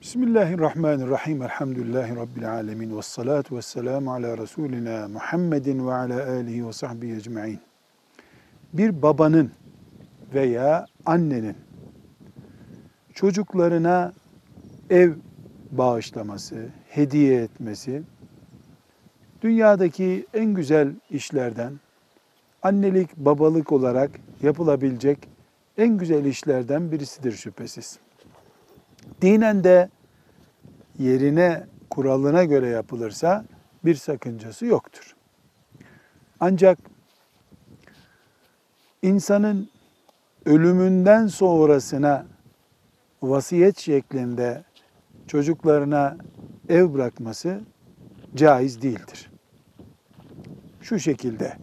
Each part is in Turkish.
Bismillahirrahmanirrahim. Elhamdülillahi Rabbil alemin. Ve salatu ve selamu ala Resulina Muhammedin ve ala alihi ve sahbihi ecma'in. Bir babanın veya annenin çocuklarına ev bağışlaması, hediye etmesi, dünyadaki en güzel işlerden, annelik, babalık olarak yapılabilecek en güzel işlerden birisidir şüphesiz. Dinen de yerine, kuralına göre yapılırsa bir sakıncası yoktur. Ancak insanın ölümünden sonrasına vasiyet şeklinde çocuklarına ev bırakması caiz değildir. Şu şekilde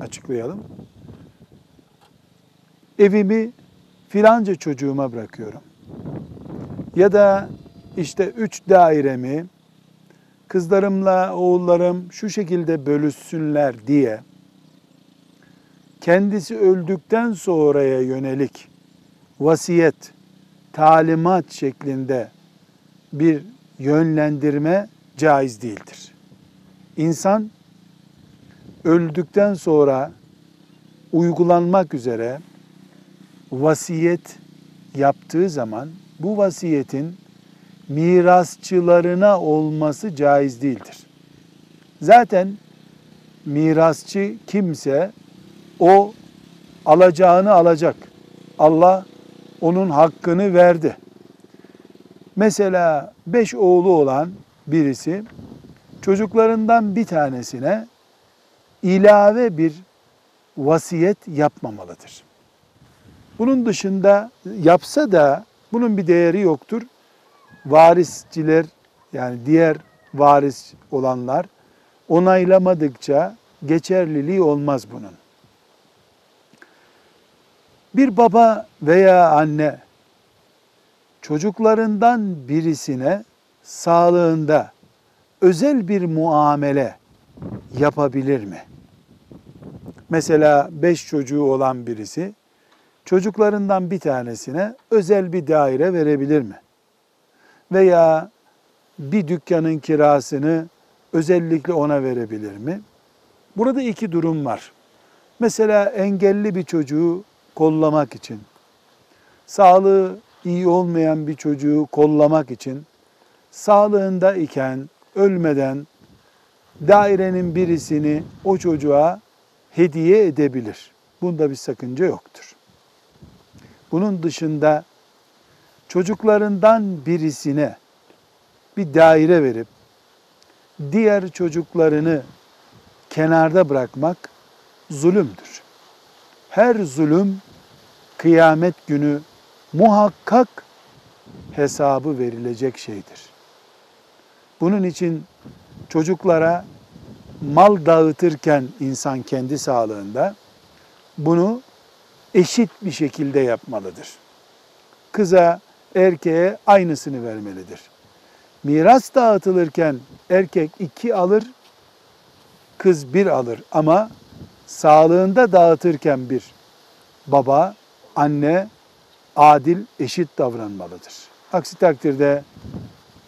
açıklayalım. Evimi filanca çocuğuma bırakıyorum. Ya da işte üç dairemi kızlarımla oğullarım şu şekilde bölüşsünler diye kendisi öldükten sonraya yönelik vasiyet, talimat şeklinde bir yönlendirme caiz değildir. İnsan öldükten sonra uygulanmak üzere vasiyet yaptığı zaman bu vasiyetin mirasçılarına olması caiz değildir. Zaten mirasçı kimse o alacağını alacak. Allah onun hakkını verdi. Mesela beş oğlu olan birisi çocuklarından bir tanesine ilave bir vasiyet yapmamalıdır. Bunun dışında yapsa da bunun bir değeri yoktur. Varisçiler yani diğer varis olanlar onaylamadıkça geçerliliği olmaz bunun. Bir baba veya anne çocuklarından birisine sağlığında özel bir muamele yapabilir mi? Mesela beş çocuğu olan birisi çocuklarından bir tanesine özel bir daire verebilir mi? Veya bir dükkanın kirasını özellikle ona verebilir mi? Burada iki durum var. Mesela engelli bir çocuğu kollamak için, sağlığı iyi olmayan bir çocuğu kollamak için, sağlığında iken, ölmeden dairenin birisini o çocuğa hediye edebilir. Bunda bir sakınca yoktur. Bunun dışında çocuklarından birisine bir daire verip diğer çocuklarını kenarda bırakmak zulümdür. Her zulüm kıyamet günü muhakkak hesabı verilecek şeydir. Bunun için çocuklara mal dağıtırken insan kendi sağlığında bunu eşit bir şekilde yapmalıdır. Kıza, erkeğe aynısını vermelidir. Miras dağıtılırken erkek iki alır, kız bir alır ama sağlığında dağıtırken bir baba, anne adil, eşit davranmalıdır. Aksi takdirde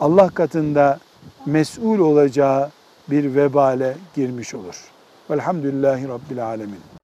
Allah katında mesul olacağı bir vebale girmiş olur. Velhamdülillahi Rabbil Alemin.